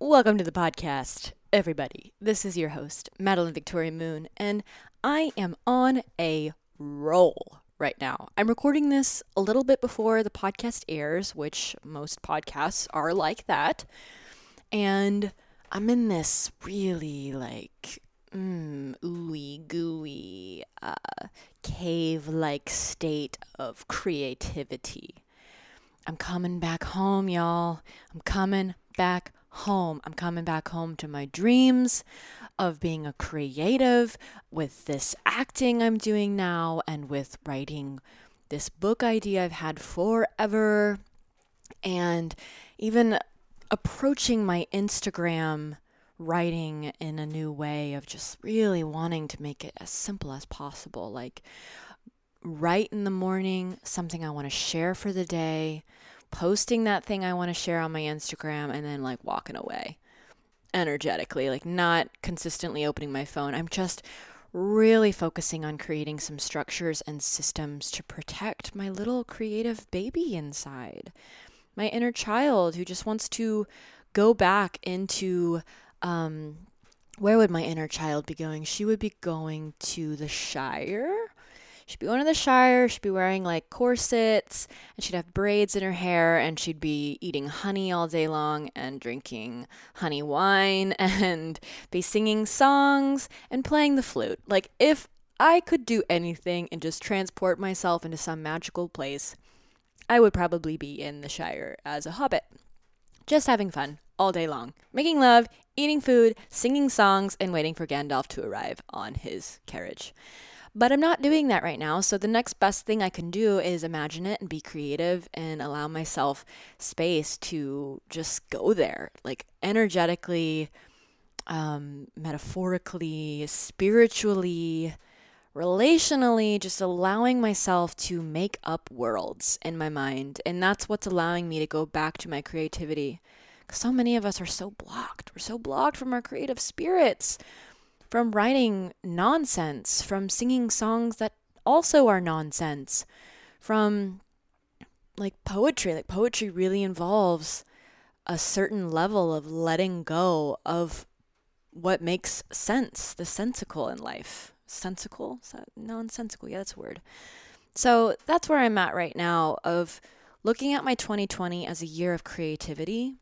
Welcome to the podcast, everybody. This is your host, Madelyn Victoria Moon, and I am on a roll right now. I'm recording this a little bit before the podcast airs, which most podcasts are like that. And I'm in this really like mm, ooey gooey, uh, cave like state of creativity. I'm coming back home, y'all. I'm coming back home. I'm coming back home to my dreams of being a creative with this acting I'm doing now and with writing this book idea I've had forever and even approaching my Instagram writing in a new way of just really wanting to make it as simple as possible like write in the morning something I want to share for the day posting that thing I want to share on my Instagram and then like walking away energetically, like not consistently opening my phone. I'm just really focusing on creating some structures and systems to protect my little creative baby inside. My inner child who just wants to go back into um, where would my inner child be going? She would be going to the Shire she'd be going to the Shire, she'd be wearing like corsets, and she'd have braids in her hair, and she'd be eating honey all day long and drinking honey wine and be singing songs and playing the flute. Like, if I could do anything and just transport myself into some magical place, I would probably be in the Shire as a hobbit. Just having fun all day long, making love, eating food, singing songs, and waiting for Gandalf to arrive on his carriage. But I'm not doing that right now. So the next best thing I can do is imagine it and be creative and allow myself space to just go there, like energetically, um, metaphorically, spiritually, relationally, just allowing myself to make up worlds in my mind. And that's what's allowing me to go back to my creativity. So many of us are so blocked. We're so blocked from our creative spirits from writing nonsense, from singing songs that also are nonsense, from like poetry. Like poetry really involves a certain level of letting go of what makes sense, the sensical in life. Sensical? Nonsensical? Yeah, that's a word. So that's where I'm at right now of looking at my 2020 as a year of creativity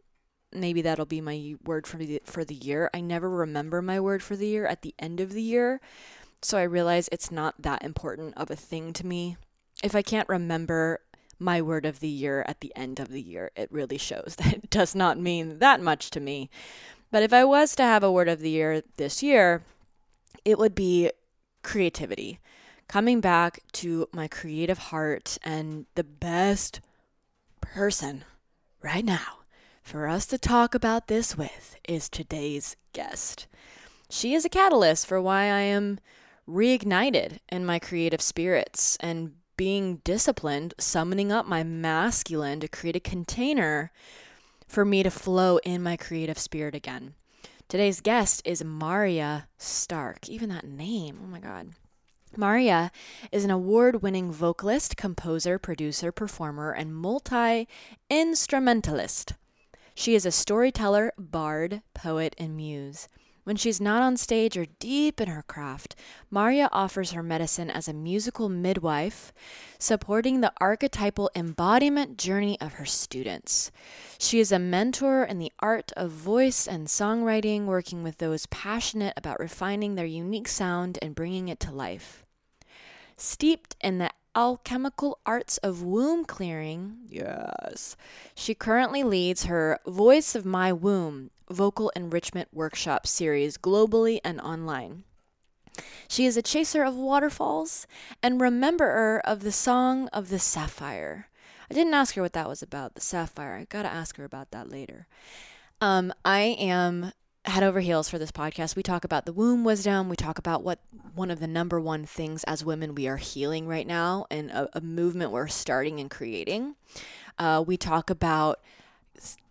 maybe that'll be my word for the for the year. I never remember my word for the year at the end of the year. So I realize it's not that important of a thing to me. If I can't remember my word of the year at the end of the year, it really shows that it does not mean that much to me. But if I was to have a word of the year this year, it would be creativity. Coming back to my creative heart and the best person right now for us to talk about this with is today's guest. She is a catalyst for why I am reignited in my creative spirits and being disciplined, summoning up my masculine to create a container for me to flow in my creative spirit again. Today's guest is Maria Stark. Even that name, oh my God. Maria is an award winning vocalist, composer, producer, performer, and multi instrumentalist. She is a storyteller, bard, poet, and muse. When she's not on stage or deep in her craft, Maria offers her medicine as a musical midwife, supporting the archetypal embodiment journey of her students. She is a mentor in the art of voice and songwriting, working with those passionate about refining their unique sound and bringing it to life. Steeped in the alchemical arts of womb clearing. Yes. She currently leads her Voice of My Womb vocal enrichment workshop series globally and online. She is a chaser of waterfalls and rememberer of the Song of the Sapphire. I didn't ask her what that was about, the sapphire. I gotta ask her about that later. Um, I am head over heels for this podcast. We talk about the womb wisdom. We talk about what one of the number one things as women we are healing right now and a, a movement we're starting and creating. Uh, we talk about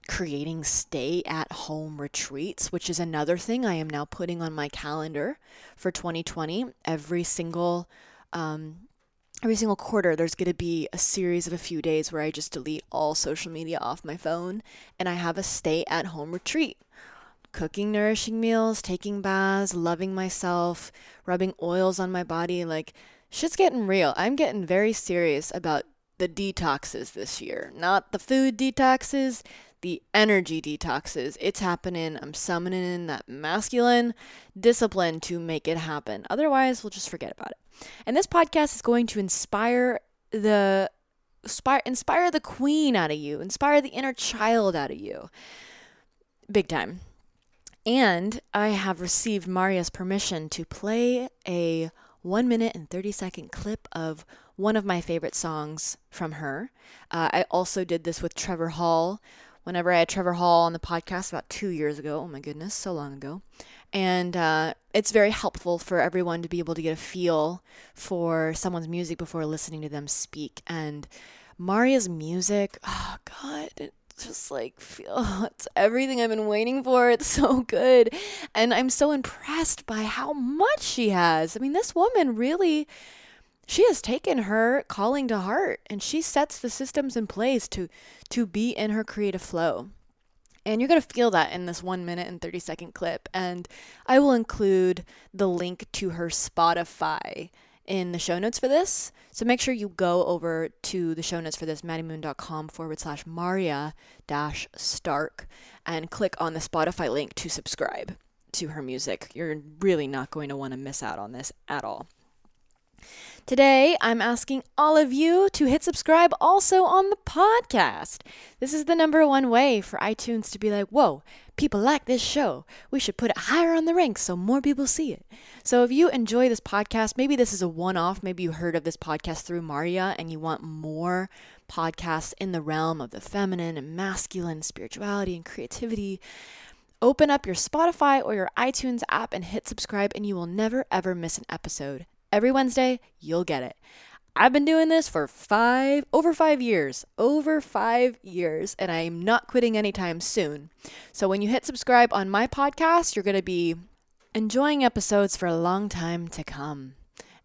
creating stay at home retreats, which is another thing I am now putting on my calendar for 2020. Every single um, every single quarter there's going to be a series of a few days where I just delete all social media off my phone and I have a stay at home retreat cooking nourishing meals, taking baths, loving myself, rubbing oils on my body. Like, shit's getting real. I'm getting very serious about the detoxes this year. Not the food detoxes, the energy detoxes. It's happening. I'm summoning in that masculine discipline to make it happen. Otherwise, we'll just forget about it. And this podcast is going to inspire the inspire, inspire the queen out of you, inspire the inner child out of you. Big time. And I have received Maria's permission to play a one minute and 30 second clip of one of my favorite songs from her. Uh, I also did this with Trevor Hall whenever I had Trevor Hall on the podcast about two years ago. Oh my goodness, so long ago. And uh, it's very helpful for everyone to be able to get a feel for someone's music before listening to them speak. And Maria's music, oh God, just like feel it's everything I've been waiting for. It's so good. And I'm so impressed by how much she has. I mean, this woman really she has taken her calling to heart and she sets the systems in place to to be in her creative flow. And you're going to feel that in this 1 minute and 30 second clip and I will include the link to her Spotify in the show notes for this. So make sure you go over to the show notes for this, maddiemoon.com forward slash Maria dash Stark, and click on the Spotify link to subscribe to her music. You're really not going to want to miss out on this at all. Today, I'm asking all of you to hit subscribe also on the podcast. This is the number one way for iTunes to be like, whoa, people like this show. We should put it higher on the ranks so more people see it. So if you enjoy this podcast, maybe this is a one off, maybe you heard of this podcast through Maria and you want more podcasts in the realm of the feminine and masculine spirituality and creativity. Open up your Spotify or your iTunes app and hit subscribe, and you will never ever miss an episode. Every Wednesday, you'll get it. I've been doing this for five, over five years, over five years, and I'm not quitting anytime soon. So when you hit subscribe on my podcast, you're going to be enjoying episodes for a long time to come.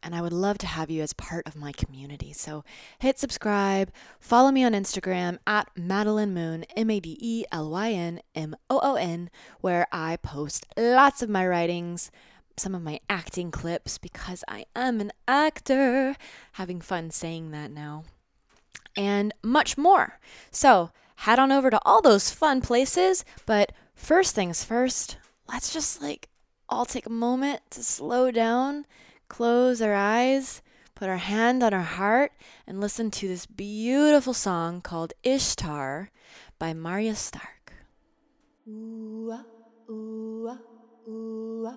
And I would love to have you as part of my community. So hit subscribe, follow me on Instagram at Madelyn Moon, M A D E L Y N M O O N, where I post lots of my writings some of my acting clips because I am an actor. Having fun saying that now. And much more. So head on over to all those fun places. But first things first, let's just like all take a moment to slow down, close our eyes, put our hand on our heart, and listen to this beautiful song called Ishtar by Maria Stark. Ooh, ah, ooh, ah,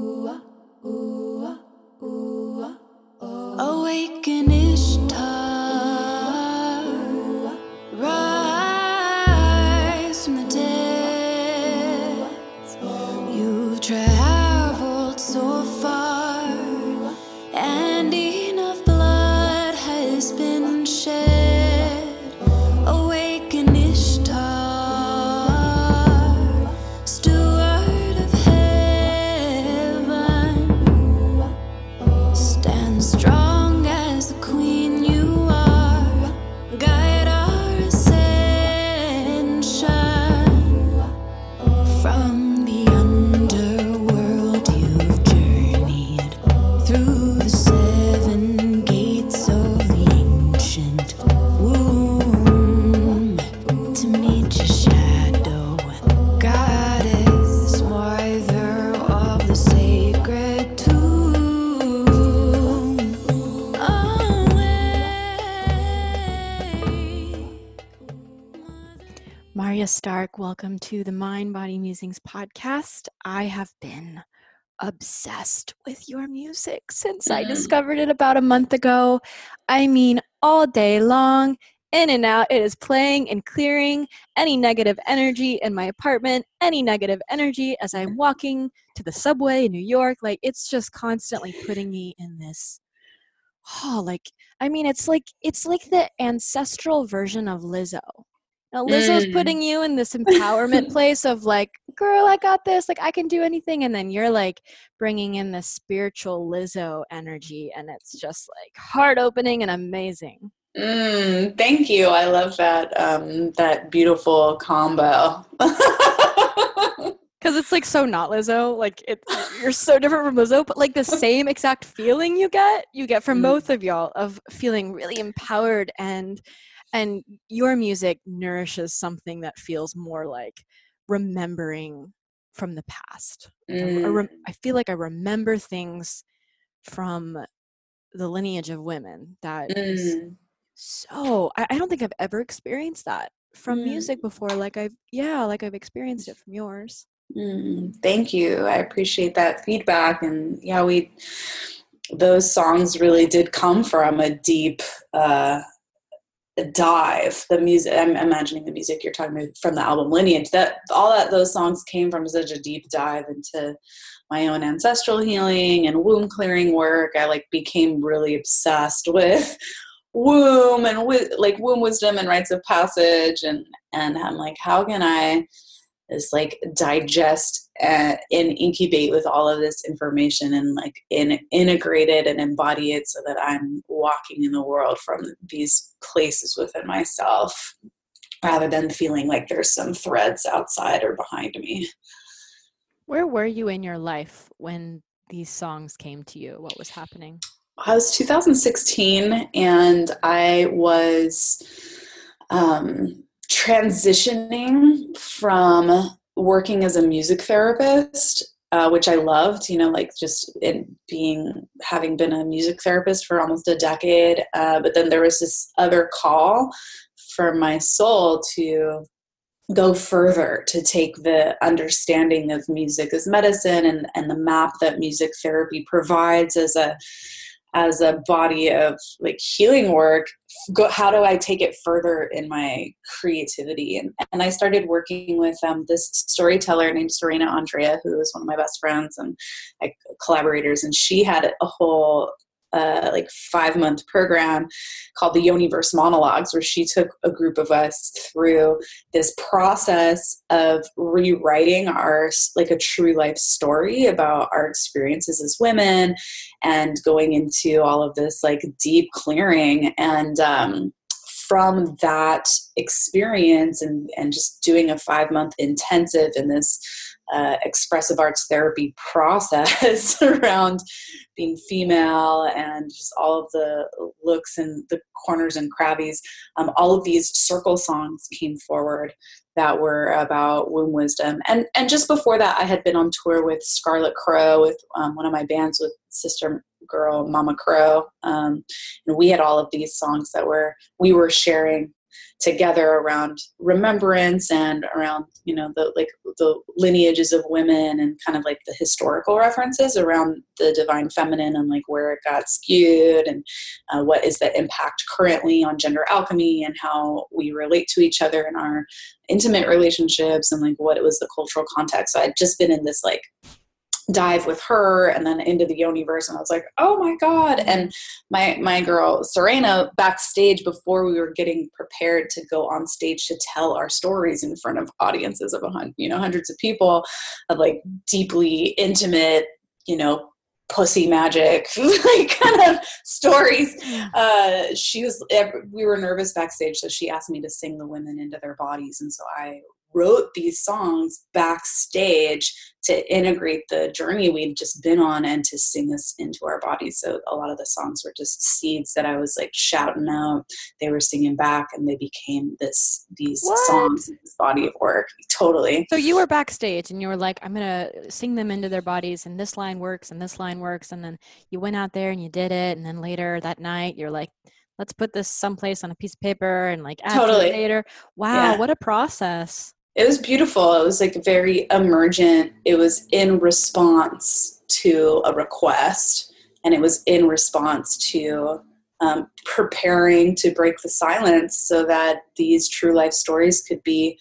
Maria Stark, welcome to the Mind Body Musings podcast. I have been obsessed with your music since I Mm. discovered it about a month ago. I mean, all day long, in and out, it is playing and clearing any negative energy in my apartment, any negative energy as I'm walking to the subway in New York. Like, it's just constantly putting me in this. Oh, like, I mean, it's like it's like the ancestral version of Lizzo. Now, Lizzo's Mm. putting you in this empowerment place of like, girl, I got this. Like, I can do anything. And then you're like bringing in this spiritual Lizzo energy. And it's just like heart opening and amazing. Mm, thank you. I love that um, that beautiful combo. Because it's like so not Lizzo. Like, it, you're so different from Lizzo, but like the same exact feeling you get, you get from Mm. both of y'all of feeling really empowered and and your music nourishes something that feels more like remembering from the past I, I Mm, rem- I feel like I remember things from the lineage of women that is mm, so I, I don't think I've ever experienced that from Mm. music before. Like I've yeah, like I've experienced it from yours. mm. Thank you. I appreciate that feedback. And yeah, we those songs really did come from a deep uh, dive. The music. I'm imagining the music you're talking about from the album Lineage. That all that those songs came from such a deep dive into my own ancestral healing and womb clearing work. I like became really obsessed with womb and with like womb wisdom and rites of passage and and I'm like how can I just like digest uh, and incubate with all of this information and like in integrate it and embody it so that I'm walking in the world from these places within myself rather than feeling like there's some threads outside or behind me. Where were you in your life when these songs came to you? What was happening? I was 2016 and I was um, transitioning from working as a music therapist, uh, which I loved, you know, like just in being, having been a music therapist for almost a decade. Uh, but then there was this other call for my soul to go further to take the understanding of music as medicine and, and the map that music therapy provides as a as a body of like healing work go, how do i take it further in my creativity? And, and i started working with um, this storyteller named serena andrea who is one of my best friends and like collaborators and she had a whole uh, like five month program called the Yoniverse Monologues, where she took a group of us through this process of rewriting our like a true life story about our experiences as women and going into all of this like deep clearing. And um, from that experience and, and just doing a five month intensive in this uh, expressive arts therapy process around being female and just all of the looks and the corners and crabbies. Um, all of these circle songs came forward that were about womb wisdom. And and just before that, I had been on tour with Scarlet Crow with um, one of my bands with Sister Girl Mama Crow, um, and we had all of these songs that were we were sharing together around remembrance and around you know the like the lineages of women and kind of like the historical references around the divine feminine and like where it got skewed and uh, what is the impact currently on gender alchemy and how we relate to each other in our intimate relationships and like what it was the cultural context. So i'd just been in this like dive with her and then into the Yoniverse and I was like, oh my God. And my my girl Serena backstage before we were getting prepared to go on stage to tell our stories in front of audiences of a hundred, you know, hundreds of people of like deeply intimate, you know, pussy magic like kind of stories. Uh she was we were nervous backstage so she asked me to sing the women into their bodies and so i wrote these songs backstage to integrate the journey we'd just been on and to sing this into our bodies. So a lot of the songs were just seeds that I was like shouting out. They were singing back and they became this these What? songs, this body of work. Totally. So you were backstage and you were like, I'm gonna sing them into their bodies, and this line works, and this line works, and then you went out there and you did it, and then later that night you're like, let's put this someplace on a piece of paper and like add Totally. it later. Wow, Yeah. what a process! It was beautiful. It was like very emergent. It was in response to a request, and it was in response to um, preparing to break the silence so that these true life stories could be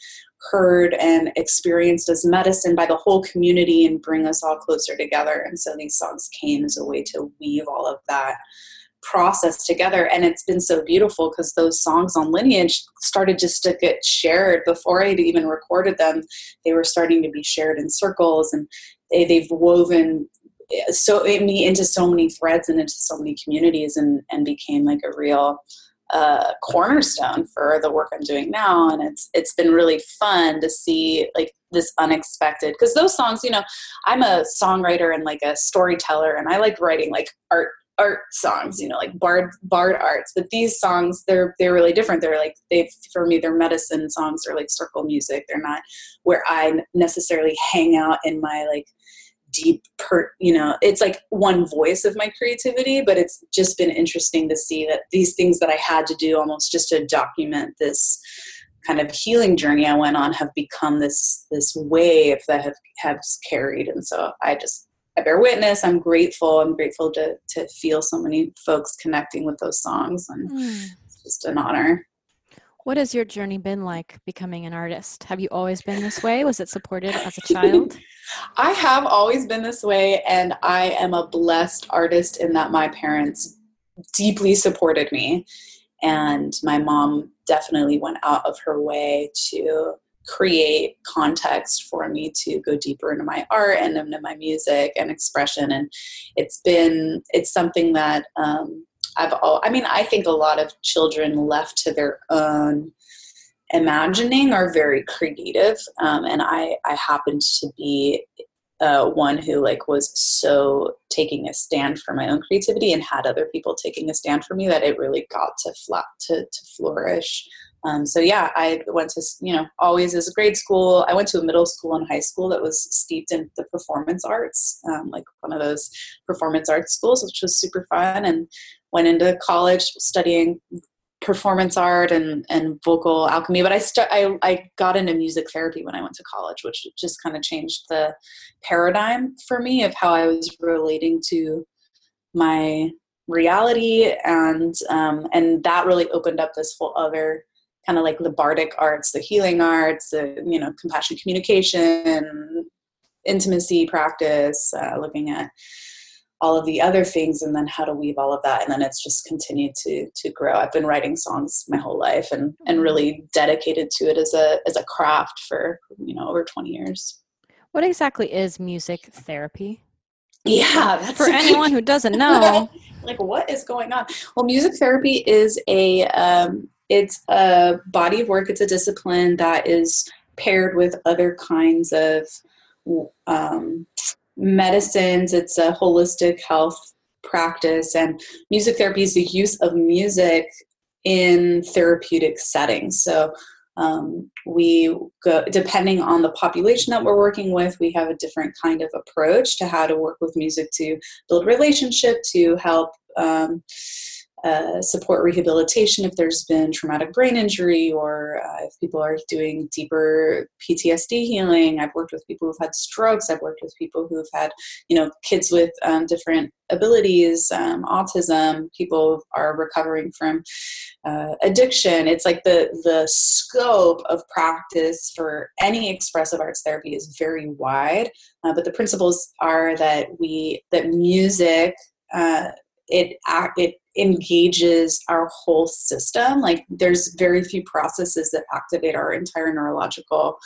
heard and experienced as medicine by the whole community and bring us all closer together. And so these songs came as a way to weave all of that process together and it's been so beautiful because those songs on lineage started just to get shared. Before i'd even recorded them they were starting to be shared in circles and they, they've woven eh, so me into so many threads and into so many communities and and became like a real uh, cornerstone for the work I'm doing now, and it's it's been really fun to see like this unexpected because those songs, you know, I'm a songwriter and like a storyteller, and I like writing like art art songs, you know, like bard bard arts. But these songs, they're they're really different. They're like they for me, they're medicine songs. They're like circle music. They're not where I necessarily hang out in my like deep per you know it's like one voice of my creativity but it's just been interesting to see that these things that i had to do almost just to document this kind of healing journey i went on have become this this wave that have has carried and so i just I bear witness. I'm grateful. I'm grateful to to feel so many folks connecting with those songs, and mm. it's just an honor. What has your journey been like becoming an artist? Have you always been this way? Was it supported as a child? I have always been this way, and I am a blessed artist in that my parents deeply supported me, and my mom definitely went out of her way to create context for me to go deeper into my art and into my music and expression. And it's been it's something that um, i've all i mean i think a lot of children left to their own imagining are very creative. Um, and i i happened to be uh, one who like was so taking a stand for my own creativity and had other people taking a stand for me that it really got to flat to, to flourish um, so yeah, I went to you know always as a grade school. I went to a middle school and high school that was steeped in the performance arts, um, like one of those performance arts schools, which was super fun. And went into college studying performance art and, and vocal alchemy. But I, st- I I got into music therapy when I went to college, which just kind of changed the paradigm for me of how I was relating to my reality and um, and that really opened up this whole other kind of like the bardic arts, the healing arts, the you know compassion communication, intimacy practice, uh, looking at all of the other things and then how to weave all of that and then it's just continued to to grow. I've been writing songs my whole life and and mm-hmm. really dedicated to it as a as a craft for you know over 20 years. What exactly is music therapy? Yeah for anyone who doesn't know. Like what is going on? Well music therapy is a um, it's a body of work, it's a discipline that is paired with other kinds of um, medicines, it's a holistic health practice, and music therapy is the use of music in therapeutic settings. So um, we go depending on the population that we're working with we have a different kind of approach to how to work with music to build relationship to help um, uh, support rehabilitation if there's been traumatic brain injury or uh, if people are doing deeper PTSD healing. I've worked with people who've had strokes. I've worked with people who've had, you know, kids with um, different abilities, um, autism. People are recovering from uh, addiction. It's like the the scope of practice for any expressive arts therapy is very wide, uh, but the principles are that we that music. Uh, it it engages our whole system. Like there's very few processes that activate our entire neurological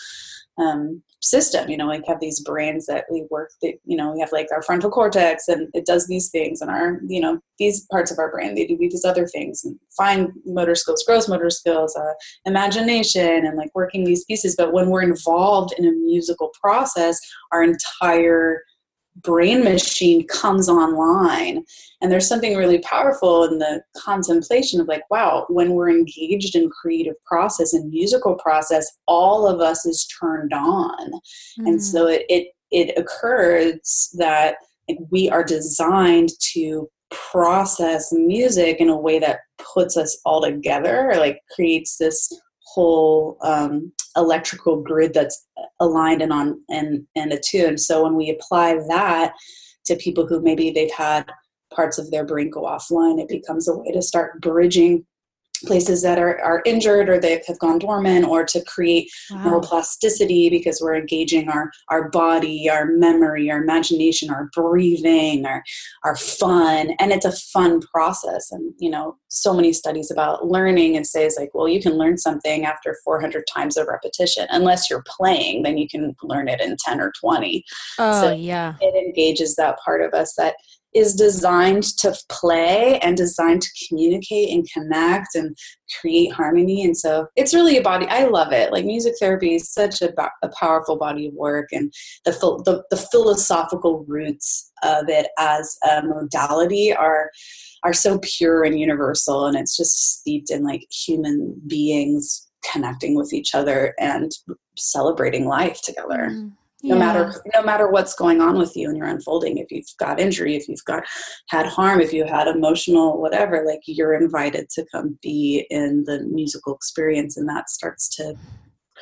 um, system. You know, like have these brains that we work that, you know, we have like our frontal cortex and it does these things and our, you know, these parts of our brain, they do these other things and fine motor skills, gross motor skills, uh, imagination and like working these pieces. But when we're involved in a musical process, our entire brain machine comes online and there's something really powerful in the contemplation of like wow when we're engaged in creative process and musical process all of us is turned on mm. and so it, it it occurs that we are designed to process music in a way that puts us all together or like creates this whole um, electrical grid that's aligned and on and and attuned. So when we apply that to people who maybe they've had parts of their brain go offline. It becomes a way to start bridging places that are, are injured or they have gone dormant or to create wow. neuroplasticity because we're engaging our, our body our memory our imagination our breathing our, our fun. And it's a fun process. And you know so many studies about learning and says like well you can learn something after 400 times of repetition. Unless you're playing then you can learn it in 10 or 20 oh so yeah. it engages that part of us that is designed to play and designed to communicate and connect and create harmony. And so it's really a body. I love it. Like music therapy is such a, a powerful body of work, and the, the the philosophical roots of it as a modality are are so pure and universal, and it's just steeped in like human beings connecting with each other and celebrating life together. Mm no yeah. matter no matter what's going on with you and you're unfolding if you've got injury if you've got had harm if you had emotional whatever like you're invited to come be in the musical experience and that starts to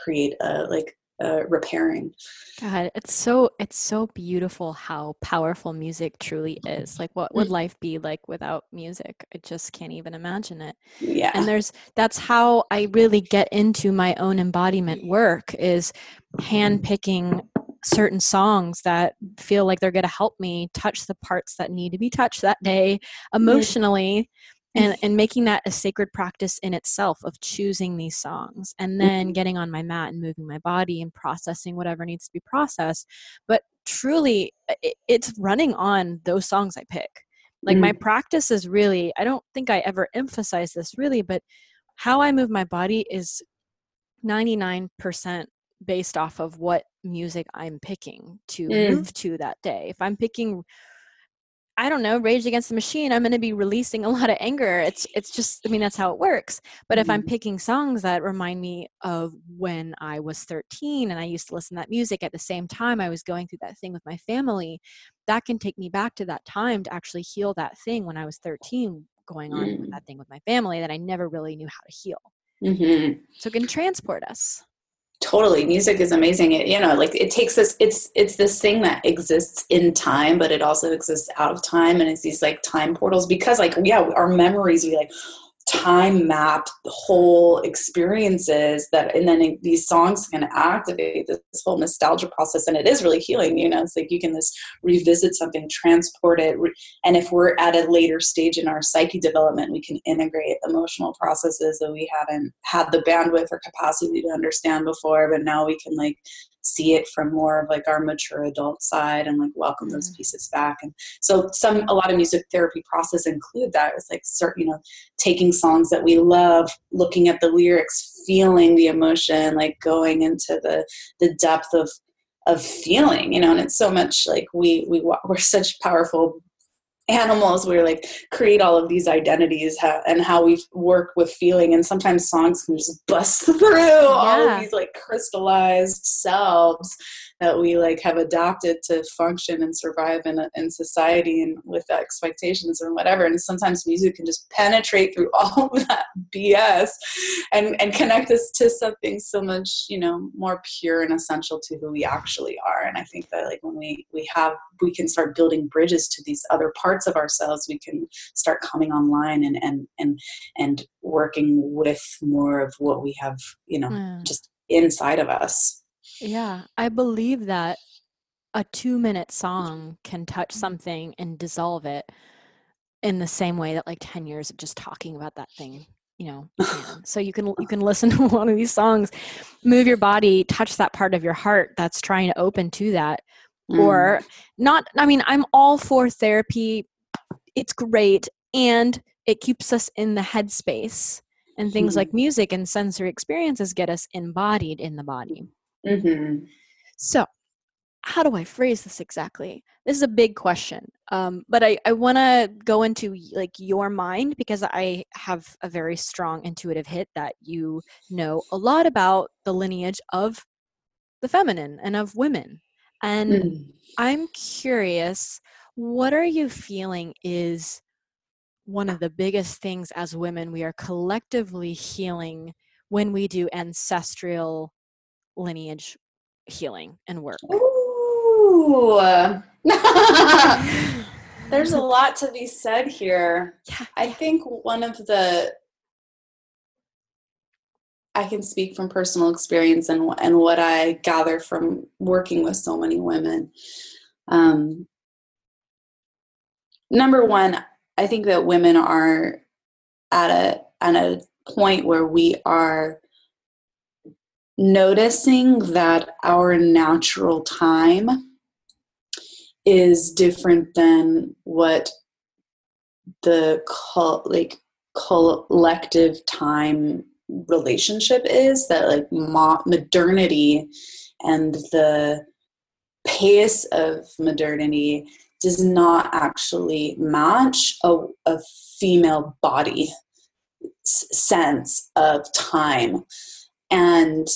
create a like a repairing. God it's so it's so beautiful how powerful music truly is. Like what would mm. life be like without music? I just can't even imagine it. Yeah. And there's that's how i really get into my own embodiment work is hand picking certain songs that feel like they're going to help me touch the parts that need to be touched that day emotionally and and making that a sacred practice in itself of choosing these songs and then mm-hmm. getting on my mat and moving my body and processing whatever needs to be processed. But truly it, it's running on those songs i pick. Like mm. my practice is really i don't think i ever emphasize this really but how i move my body is 99% based off of what music I'm picking to mm. move to that day. If I'm picking I don't know, Rage Against the Machine, I'm going to be releasing a lot of anger. It's it's just I mean that's how it works. But mm-hmm. if I'm mm-hmm. picking songs that remind me of when I was 13 and I used to listen to that music at the same time I was going through that thing with my family, that can take me back to that time to actually heal that thing when I was 13 going on mm-hmm. with that thing with my family that I never really knew how to heal. Mm-hmm. So it can transport us totally music is amazing. It, you know like it takes this it's it's this thing that exists in time but it also exists out of time and it's these like time portals because like yeah our memories we like time mapped whole experiences that and then these songs can activate this whole nostalgia process and it is really healing you know? It's like you can just revisit something transport it and if we're at a later stage in our psyche development we can integrate emotional processes that we haven't had the bandwidth or capacity to understand before but now we can like see it from more of like our mature adult side and like welcome mm. those pieces back and so some a lot of music therapy process include that it's like start you know taking songs that we love looking at the lyrics feeling the emotion like going into the the depth of of feeling you know and it's so much like we we we're such powerful animals we like create all of these identities and how we work with feeling and sometimes songs can just bust through yeah. all of these like crystallized selves that we like have adopted to function and survive in, in society and with expectations and whatever. And sometimes music can just penetrate through all of that bs and and connect us to something so much you know more pure and essential to who we actually are. And i think that like when we we have we can start building bridges to these other parts of ourselves we can start coming online and and and and working with more of what we have you know mm. just inside of us yeah, I believe that a two minute song can touch something and dissolve it in the same way that like 10 years of just talking about that thing you know so you can you can listen to one of these songs move your body touch that part of your heart that's trying to open to that mm. or not i mean i'm all for therapy it's great and it keeps us in the headspace and things mm. like music and sensory experiences get us embodied in the body Mm-hmm. So, how do I phrase this exactly? This is a big question, um, but I, I want to go into like your mind because I have a very strong intuitive hit that you know a lot about the lineage of the feminine and of women, and mm. I'm curious, what are you feeling is one of the biggest things as women we are collectively healing when we do ancestral lineage healing and work? Ooh, There's a lot to be said here. Yeah, I think one of the I can speak from personal experience and and what I gather from working with so many women. Um, number one, I think that women are at a at a point where we are noticing that our natural time is different than what the like collective time relationship is that like mo- modernity and the pace of modernity does not actually match a, a female body sense of time and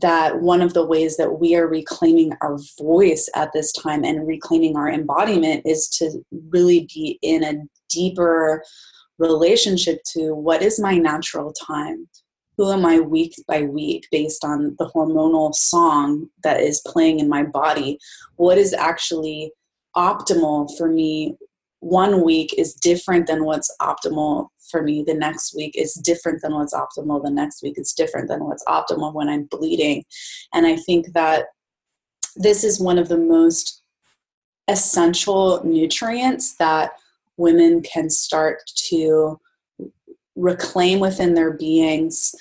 that one of the ways that we are reclaiming our voice at this time and reclaiming our embodiment is to really be in a deeper relationship to what is my natural time who am I week by week based on the hormonal song that is playing in my body? What is actually optimal for me one week is different than what's optimal for me the next week is different than what's optimal the next week it's different than what's optimal when i'm bleeding. And i think that this is one of the most essential nutrients that women can start to reclaim within their beings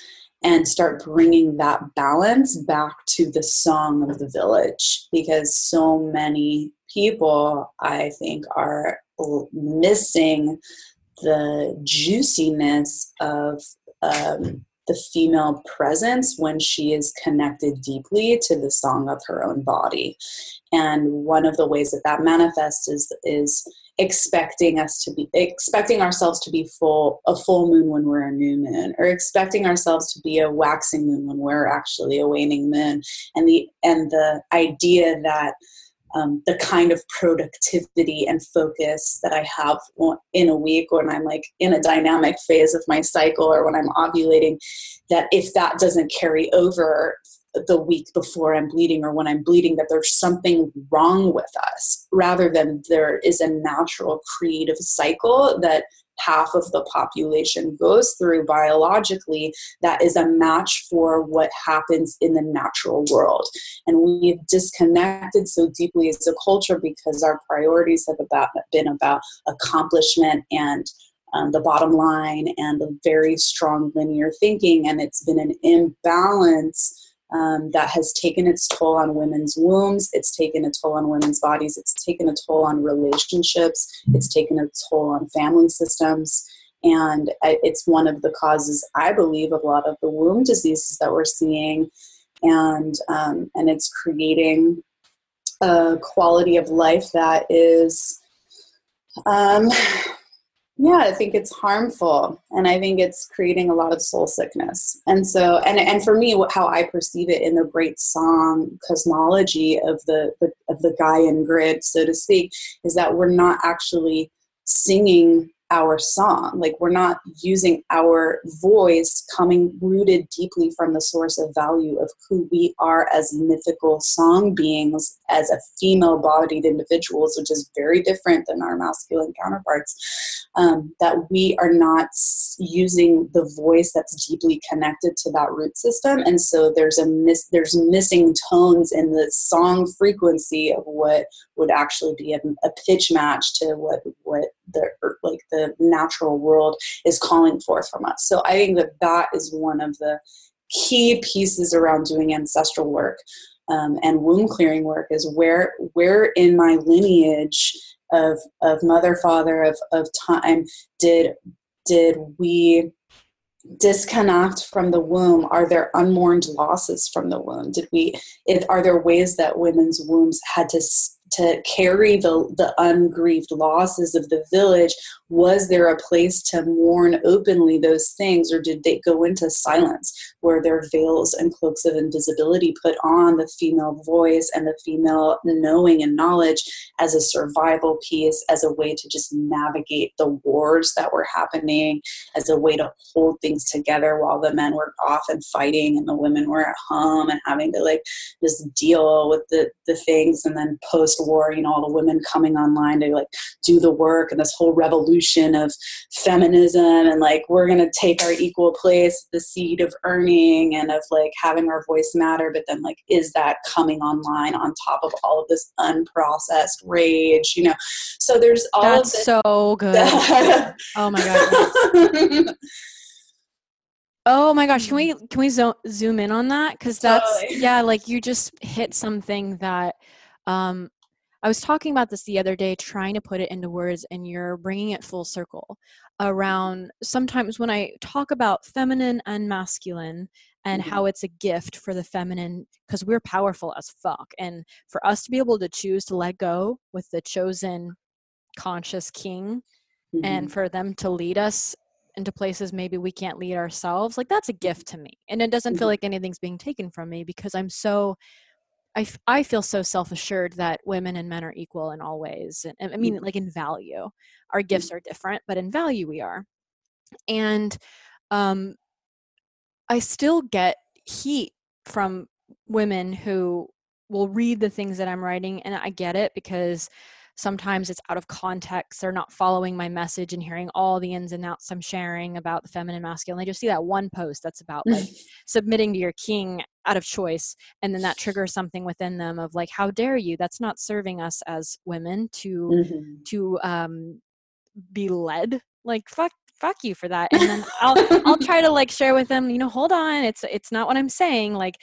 and start bringing that balance back to the song of the village. Because so many people i think are missing the juiciness of um, the female presence when she is connected deeply to the song of her own body. And one of the ways that that manifests is is expecting us to be expecting ourselves to be full a full moon when we're a new moon or expecting ourselves to be a waxing moon when we're actually a waning moon. And the and the idea that um, the kind of productivity and focus that I have in a week when I'm like in a dynamic phase of my cycle or when I'm ovulating, that if that doesn't carry over the week before I'm bleeding or when I'm bleeding, that there's something wrong with us rather than there is a natural creative cycle that half of the population goes through biologically that is a match for what happens in the natural world. And we've disconnected so deeply as a culture because our priorities have about, been about accomplishment and um, the bottom line and a very strong linear thinking, and it's been an imbalance um, that has taken its toll on women's wombs, it's taken a toll on women's bodies, it's taken a toll on relationships, it's taken a toll on family systems. And it's one of the causes, I believe, of a lot of the womb diseases that we're seeing. And, um, and it's creating a quality of life that is um, yeah i think it's harmful and i think it's creating a lot of soul sickness. And so and and for me how i perceive it in the great song cosmology of the, the of the Gaian grid so to speak is that we're not actually singing our song. Like we're not using our voice coming rooted deeply from the source of value of who we are as mythical song beings, as a female bodied individuals, which is very different than our masculine counterparts. Um, that we are not using the voice that's deeply connected to that root system, and so there's a miss there's missing tones in the song frequency of what would actually be a, a pitch match to what what the like the natural world is calling forth from us. So I think that that is one of the key pieces around doing ancestral work um, and womb clearing work is where where in my lineage of of mother father of of time did did we disconnect from the womb are there unmourned losses from the womb did we it, are there ways that women's wombs had to to carry the, the ungrieved losses of the village was there a place to mourn openly those things or did they go into silence where there veils and cloaks of invisibility put on the female voice and the female knowing and knowledge as a survival piece as a way to just navigate the wars that were happening as a way to hold things together while the men were off and fighting and the women were at home and having to like just deal with the, the things? And then post war, you know, all the women coming online to like do the work and this whole revolution of feminism and like we're going to take our equal place, the seed of earning and of like having our voice matter. But then, like, is that coming online on top of all of this unprocessed rage, you know? So there's all That's this. so good. oh my god. Oh my gosh, can we can we zo- zoom in on that? Because that's Totally. yeah, like you just hit something that um, I was talking about this the other day, trying to put it into words, and you're bringing it full circle around. Sometimes when I talk about feminine and masculine and Mhm. how it's a gift for the feminine, because we're powerful as fuck, and for us to be able to choose to let go with the chosen conscious king and Mhm. for them to lead us into places maybe we can't lead ourselves like that's a gift to me and it doesn't feel Mhm. like anything's being taken from me because i'm so I, I feel so self-assured that women and men are equal in all ways and, and i mean like in value. Our gifts are different but in value we are. And um i still get heat from women who will read the things that i'm writing and i get it because sometimes it's out of context they're not following my message and hearing all the ins and outs i'm sharing about the feminine masculine. They just see that one post that's about like submitting to your king out of choice and then that triggers something within them of like how dare you? That's not serving us as women to Mhm. to um be led. Like fuck fuck you for that. And then i'll i'll try to like share with them you know hold on it's it's not what i'm saying like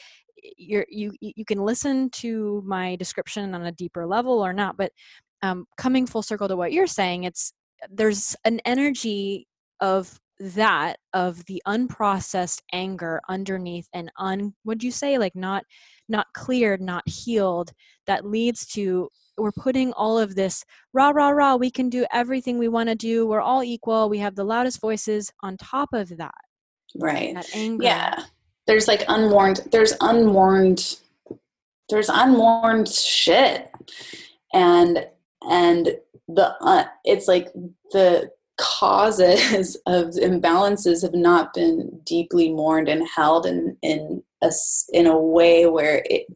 you're you you can listen to my description on a deeper level or not but um coming full circle to what you're saying it's there's an energy of that of the unprocessed anger underneath and un would you say like not not cleared not healed that leads to we're putting all of this rah rah rah we can do everything we want to do we're all equal we have the loudest voices on top of that right. that anger Yeah. There's like unwarned, there's unwarned, there's unwarned shit. And, and the, uh, it's like the causes of imbalances have not been deeply mourned and held in, in a, in a way where it,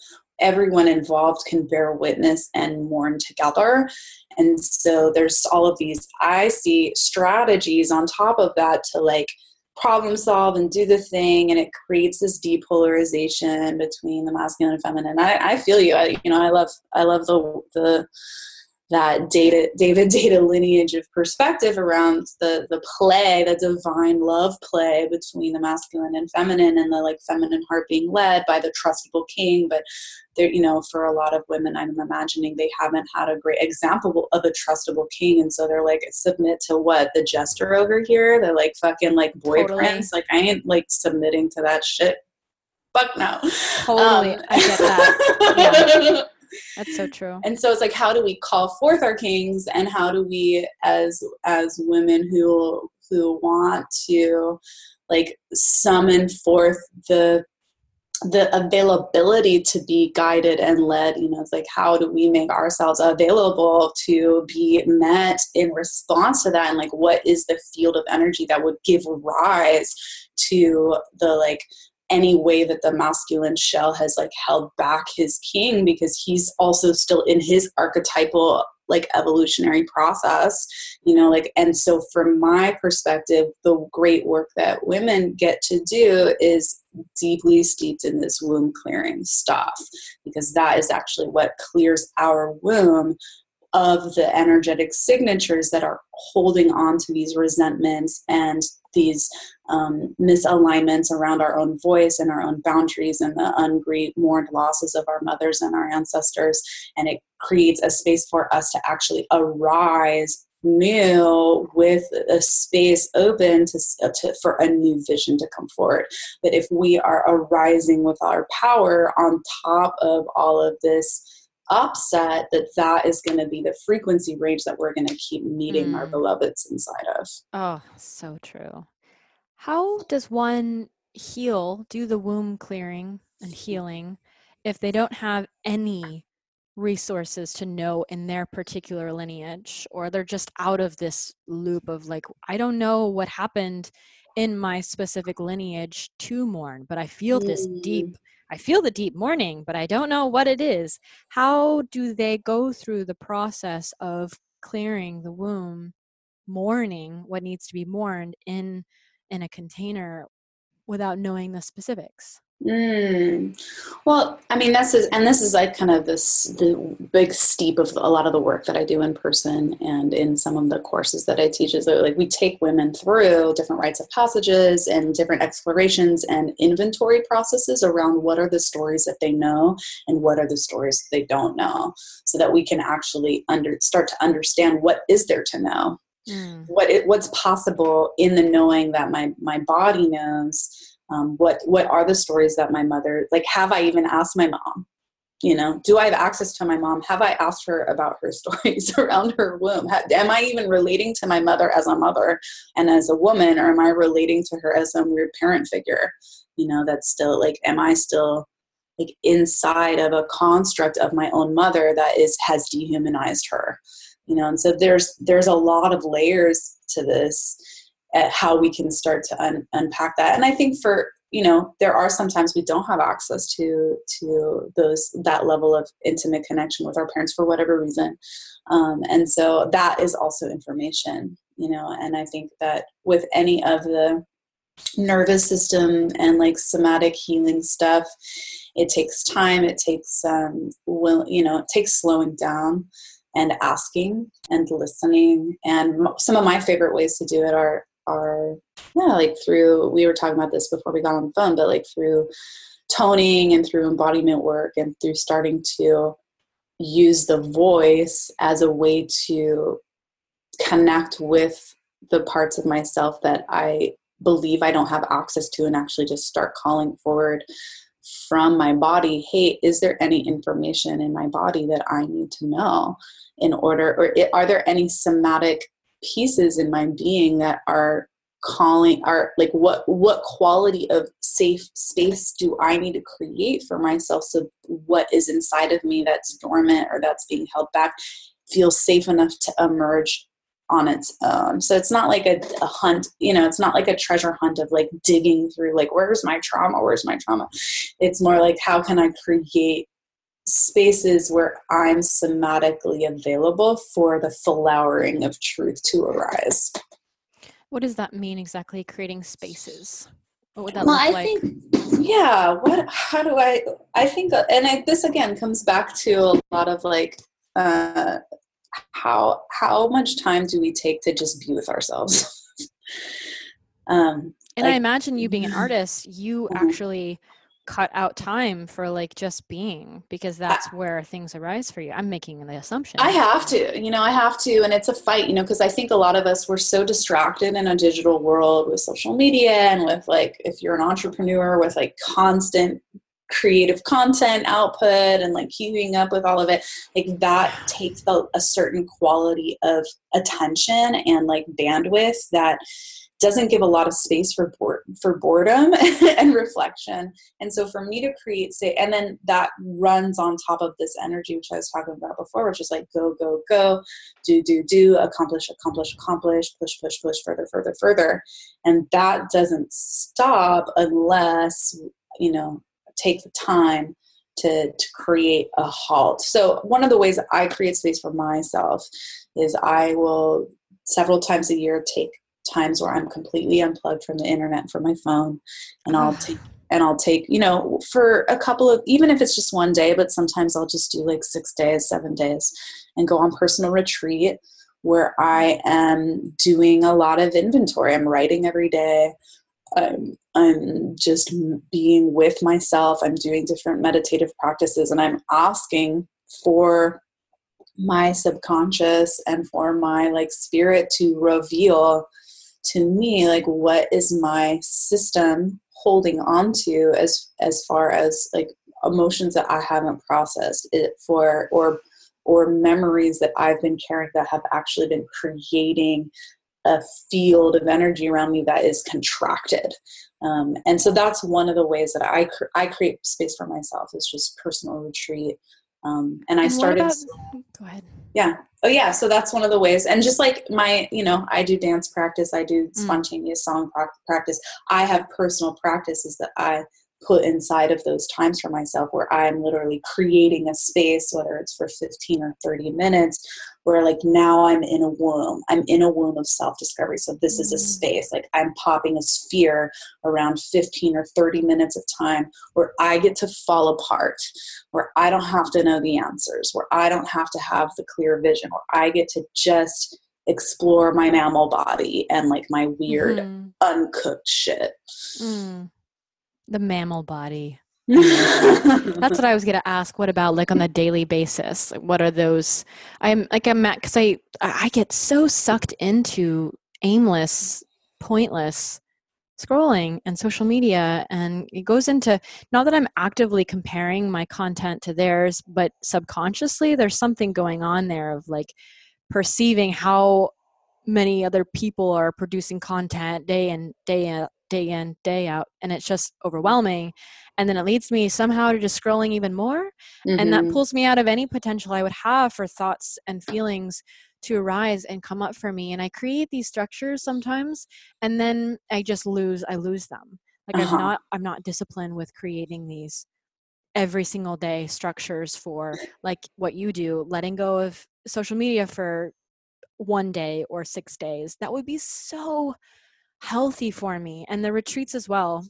everyone involved can bear witness and mourn together. And so there's all of these, I see strategies on top of that to like problem solve and do the thing and it creates this depolarization between the masculine and feminine i, I feel you I, you know i love i love the the that Deida David Deida lineage of perspective around the the play the divine love play between the masculine and feminine and the like feminine heart being led by the trustable king. But there you know for a lot of women i'm imagining they haven't had a great example of a trustable king. And so they're like submit to what? The jester over here? They're like fucking like boy Totally. prince like i ain't like submitting to that shit. Fuck no. Totally, um, I get that. that's so true. And so it's like how do we call forth our kings and how do we as as women who who want to like summon forth the the availability to be guided and led you know it's like how do we make ourselves available to be met in response to that? And like what is the field of energy that would give rise to the like any way that the masculine shell has like held back his king because he's also still in his archetypal like evolutionary process you know like and so from my perspective the great work that women get to do is deeply steeped in this womb clearing stuff because that is actually what clears our womb of the energetic signatures that are holding on to these resentments and these um, misalignments around our own voice and our own boundaries and the ungrieved mourned losses of our mothers and our ancestors and it creates a space for us to actually arise new with a space open to, to for a new vision to come forward but if we are arising with our power on top of all of this upset that that is going to be the frequency range that we're going to keep meeting our Mm. beloveds inside of Oh, so true. How does one heal, do the womb clearing and healing if they don't have any resources to know in their particular lineage or they're just out of this loop of like I don't know what happened in my specific lineage to mourn, but I feel this Mm. deep I feel the deep mourning, but I don't know what it is. How do they go through the process of clearing the womb, mourning what needs to be mourned in in a container without knowing the specifics? Mm. Well, I mean, this is, and this is like kind of this the big steep of a lot of the work that I do in person and in some of the courses that I teach is that like we take women through different rites of passages and different explorations and inventory processes around what are the stories that they know and what are the stories that they don't know, so that we can actually under start to understand what is there to know Mm. what it, what's possible in the knowing that my my body knows um, what what are the stories that my mother like have i even asked my mom? You know do i have access to my mom? Have i asked her about her stories around her womb? Am i even relating to my mother as a mother and as a woman or am i relating to her as some weird parent figure? You know that's still like am i still like inside of a construct of my own mother that is has dehumanized her you know and so there's there's a lot of layers to this at how we can start to un- unpack that. And i think for you know there are sometimes we don't have access to to those that level of intimate connection with our parents for whatever reason. Um, and so that is also information you know and i think that with any of the nervous system and like somatic healing stuff it takes time it takes um will you know it takes slowing down and asking and listening. And some of my favorite ways to do it are are yeah like through we were talking about this before we got on the phone but like through toning and through embodiment work and through starting to use the voice as a way to connect with the parts of myself that I believe I don't have access to and actually just start calling forward from my body hey is there any information in my body that i need to know in order or i- are there any somatic pieces in my being that are calling are like what what quality of safe space do i need to create for myself so what is inside of me that's dormant or that's being held back feels safe enough to emerge on its own. So it's not like a, a, hunt, you know, it's not like a treasure hunt of like digging through, like, where's my trauma? Where's my trauma? It's more like, how can I create spaces where I'm somatically available for the flowering of truth to arise? What does that mean exactly? Creating spaces. What would that well, look I like? think, yeah. What? How do I? I think, and I, this again comes back to a lot of like, uh, how how much time do we take to just be with ourselves? um, and I imagine you being an artist, you Mhm. actually cut out time for like just being because that's where things arise for you. I'm making the assumption. I have to, you know, I have to, and it's a fight, you know, because I think a lot of us we're so distracted in a digital world with social media and with like, if you're an entrepreneur with like constant creative content output and like keeping up with all of it, like that takes a, a certain quality of attention and like bandwidth that doesn't give a lot of space for for boredom and reflection. And so for me to create say and then that runs on top of this energy which I was talking about before, which is like go, go, go, do, do, do, accomplish, accomplish, accomplish, push, push, push, further, further, further. And that doesn't stop unless, you know, take the time to, to create a halt. So one of the ways I create space for myself is I will several times a year take times where I'm completely unplugged from the internet from my phone and I'll take and I'll take, you know, for a couple of even if it's just one day, but sometimes I'll just do like 6 days, 7 days and go on personal retreat where I mm-hmm. am doing a lot of inventory. I'm writing every day. I'm I'm just being with myself. I'm doing different meditative practices and I'm asking for my subconscious and for my like spirit to reveal to me like what is my system holding on to as as far as like emotions that I haven't processed it for or or memories that I've been carrying that have actually been creating a field of energy around me that is contracted. Um, and so that's one of the ways that I, cr- I create space for myself is just personal retreat. Um, and I And started about- go ahead. yeah Oh yeah, so that's one of the ways. And just like my, you know, I do dance practice, I do mm. spontaneous mm. song practice. I have personal practices that I put inside of those times for myself where I'm literally creating a space, whether it's for 15 or 30 minutes, where like now I'm in a womb. I'm in a womb of self discovery. So this is a mm. space. Like I'm popping a sphere around 15 or 30 minutes of time where I get to fall apart, where I don't have to know the answers, where I don't have to have the clear vision, where I get to just explore my mammal body and like my weird mm. uncooked shit. Mm the mammal body. That's what I was gonna ask. What about like on a daily basis? What are those? I'm like I'm at because I I get so sucked into aimless, pointless scrolling and social media, and it goes into not that I'm actively comparing my content to theirs, but subconsciously there's something going on there of like perceiving how many other people are producing content day in day day in day out and it's just overwhelming and then it leads me somehow to just scrolling even more mm-hmm. and that mm-hmm. pulls me out of any potential i would have for thoughts and feelings to arise and come up for me and i create these structures sometimes and then i just lose i lose them like uh-huh. i'm not i'm not disciplined with creating these every single day structures for like what you do letting go of social media for one day or six days that would be so healthy for me and the retreats as well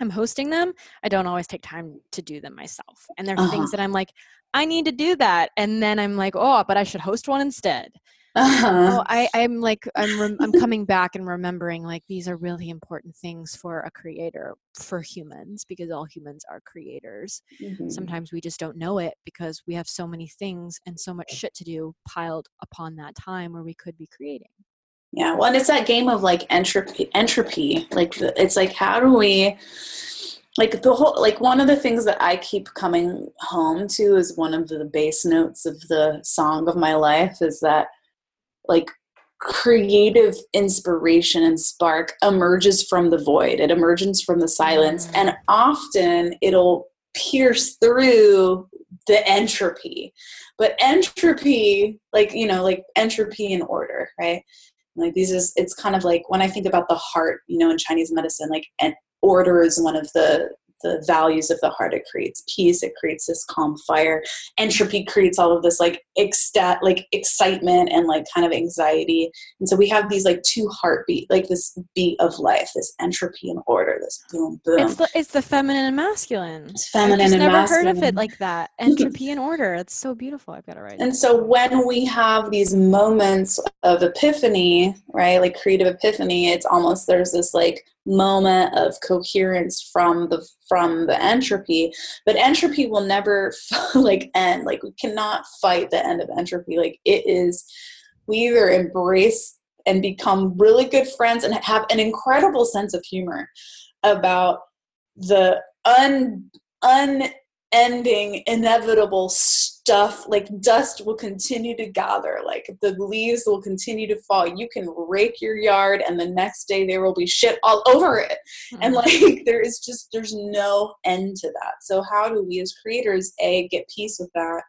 i'm hosting them i don't always take time to do them myself and there are uh-huh. things that i'm like i need to do that and then i'm like oh but i should host one instead uh-huh. oh, I, i'm like i'm rem- i'm coming back and remembering like these are really important things for a creator for humans because all humans are creators mm-hmm. sometimes we just don't know it because we have so many things and so much shit to do piled upon that time where we could be creating yeah well and it's that game of like entropy entropy like it's like how do we like the whole like one of the things that i keep coming home to is one of the bass notes of the song of my life is that like creative inspiration and spark emerges from the void. It emerges from the silence mm. and often it'll pierce through the entropy. But entropy like you know like entropy and order right like these is it's kind of like when I think about the heart, you know, in Chinese medicine, like and order is one of the the values of the heart. It creates peace. It creates this calm fire. Entropy creates all of this like ecstat, like excitement and like kind of anxiety. And so we have these like two heartbeat, like this beat of life, this entropy and order, this boom boom. It's the it's the feminine and masculine. It's feminine I've and never masculine. heard of it like that. Entropy and order. It's so beautiful. I've got to write. And it. so when we have these moments of epiphany, right, like creative epiphany, it's almost there's this like moment of coherence from the from the entropy but entropy will never like end. Like we cannot fight the end of entropy. Like it is we either embrace and become really good friends and have an incredible sense of humor about the un unending inevitable stuff like dust will continue to gather like the leaves will continue to fall. You can rake your yard and the next day there will be shit all over it. Mm-hmm. and like there is just there's no end to that. So how do we as creators a get peace with that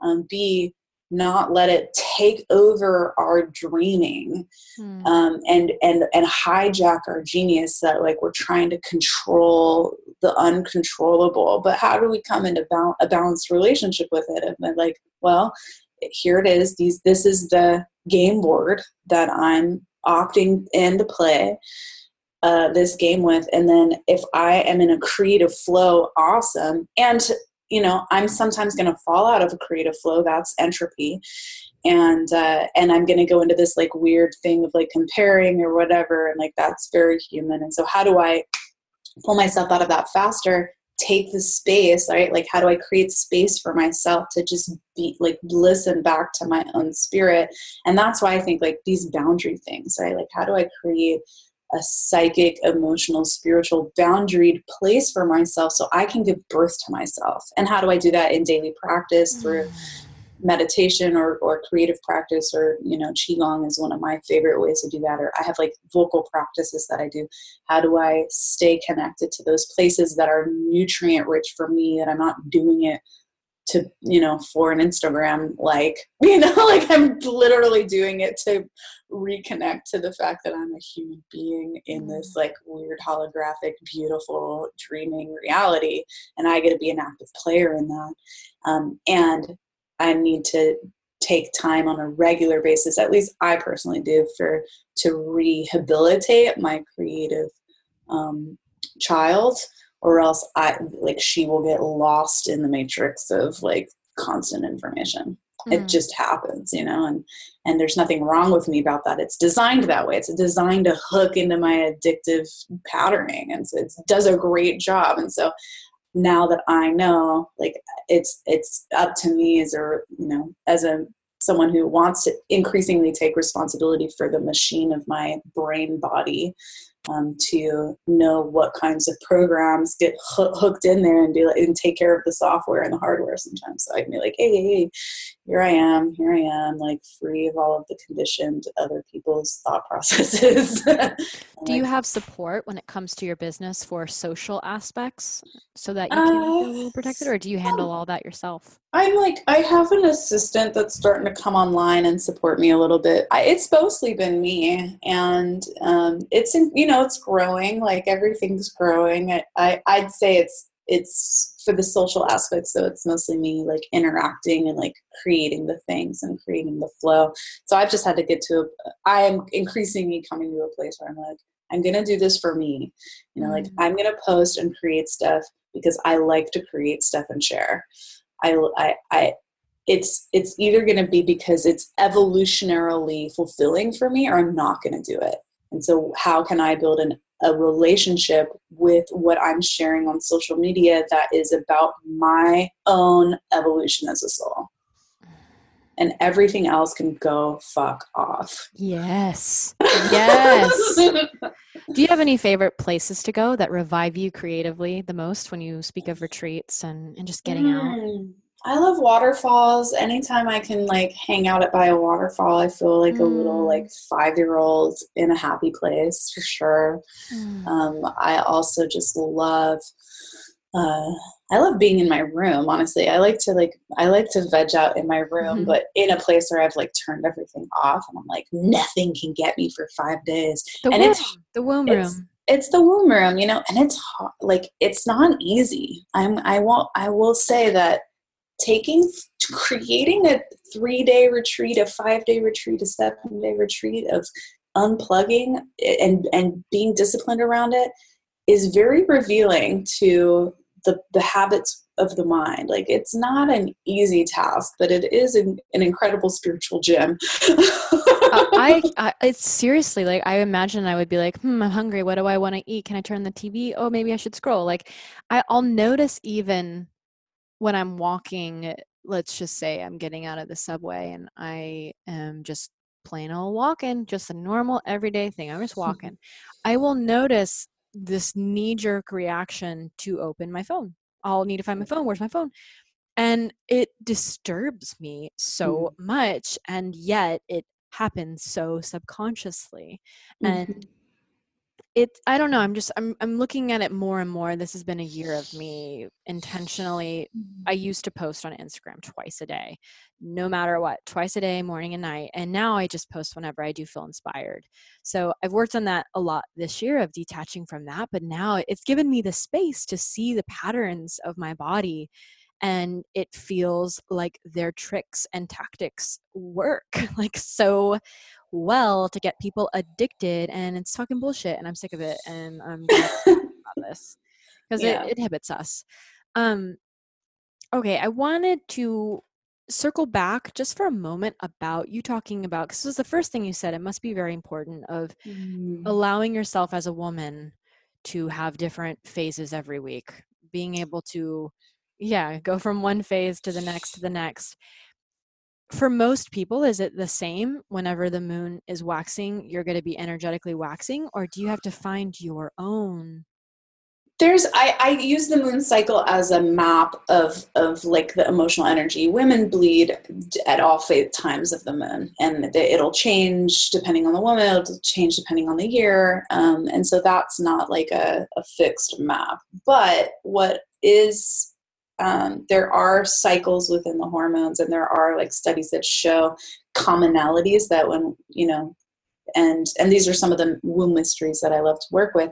um, b not let it take over our dreaming mm. um, and and and hijack our genius that like we're trying to control the uncontrollable. But how do we come into ba- a balanced relationship with it? And like well here it is. These this is the game board that i'm opting in to play uh, this game with. And then if i am in a creative flow awesome. And you know i'm sometimes going to fall out of a creative flow that's entropy. And uh, and i'm going to go into this like weird thing of like comparing or whatever and like that's very human. And so how do i pull myself out of that faster? Take the space right? Like how do i create space for myself to just be like listen back to my own spirit? And that's why i think like these boundary things right? Like how do i create a psychic, emotional, spiritual, boundaried place for myself so I can give birth to myself. And how do I do that in daily practice through mm. meditation or, or creative practice or, you know, Qigong is one of my favorite ways to do that. Or I have like vocal practices that I do. How do I stay connected to those places that are nutrient rich for me, that I'm not doing it to you know for an instagram like you know like i'm literally doing it to reconnect to the fact that i'm a human being in this like weird holographic beautiful dreaming reality and i get to be an active player in that. Um, and i need to take time on a regular basis at least i personally do for to rehabilitate my creative um, child or else I like she will get lost in the matrix of like constant information. Mm. It just happens, you know, and and there's nothing wrong with me about that. It's designed that way. It's designed to hook into my addictive patterning, and so it does a great job. And so now that I know, like it's it's up to me as a you know as a someone who wants to increasingly take responsibility for the machine of my brain body um, to know what kinds of programs get hooked in there and like, and take care of the software and the hardware sometimes. So I can be like, hey, hey, hey, here I am, here I am, like free of all of the conditioned other people's thought processes. Do you have support when it comes to your business for social aspects so that you can uh, feel protected, or do you handle all that yourself? I'm like, I have an assistant that's starting to come online and support me a little bit. I, it's mostly been me, and um, it's in, you know it's growing. Like everything's growing. I, I I'd say it's it's for the social aspects so it's mostly me like interacting and like creating the things and creating the flow. So i've just had to get to a i am increasingly coming to a place where i'm like i'm gonna do this for me. You know like mm. i'm gonna post and create stuff because i like to create stuff and share. I i, I it's it's either going to be because it's evolutionarily fulfilling for me or i'm not going to do it. And so how can i build an a relationship with what I'm sharing on social media that is about my own evolution as a soul. And everything else can go fuck off. Yes. Yes. Do you have any favorite places to go that revive you creatively the most when you speak of retreats and, and just getting mm. out? I love waterfalls. Anytime I can like hang out at by a waterfall, I feel like mm. a little like mm. five year old in a happy place for sure. Mm. Um, I also just love uh, I love being in my room. Honestly, I like to like I like to veg out in my room, mm-hmm. but in a place where I've like turned everything off, and I'm like nothing can get me for five days. The and womb, it's the womb it's, room. It's the womb room, you know, and it's hard, like it's not easy. I'm I won't I will say that taking creating a three day retreat a five day retreat a seven day retreat of unplugging and and being disciplined around it is very revealing to the the habits of the mind. Like it's not an easy task but it is an, an incredible spiritual gym uh, I, I it's seriously like i imagine i would be like hmm i'm hungry. What do i want to eat? Can i turn the tv oh maybe i should scroll. Like I, i'll notice even when I'm walking, let's just say I'm getting out of the subway and I am just plain old walking, just a normal everyday thing. I'm just walking. I will notice this knee jerk reaction to open my phone. I'll need to find my phone. Where's my phone? And it disturbs me so mm. much. And yet it happens so subconsciously. Mm-hmm. And it i don't know i'm just i'm i'm looking at it more and more this has been a year of me intentionally i mm-hmm. used to post on instagram twice a day no matter what twice a day morning and night and now i just post whenever i do feel inspired so i've worked on that a lot this year of detaching from that but now it's given me the space to see the patterns of my body and it feels like their tricks and tactics work like so well to get people addicted and it's fucking bullshit and i'm sick of it and i'm about this because yeah. it, it inhibits us um okay i wanted to circle back just for a moment about you talking about because this was the first thing you said it must be very important of mm. allowing yourself as a woman to have different phases every week being able to yeah go from one phase to the next to the next for most people is it the same whenever the moon is waxing you're going to be energetically waxing or do you have to find your own? There's I, I use the moon cycle as a map of of like the emotional energy. Women bleed at all times of the moon and it'll change depending on the woman it'll change depending on the year um, and so that's not like a, a fixed map. But what is um, there are cycles within the hormones, and there are like studies that show commonalities that when you know, and and these are some of the womb mysteries that I love to work with.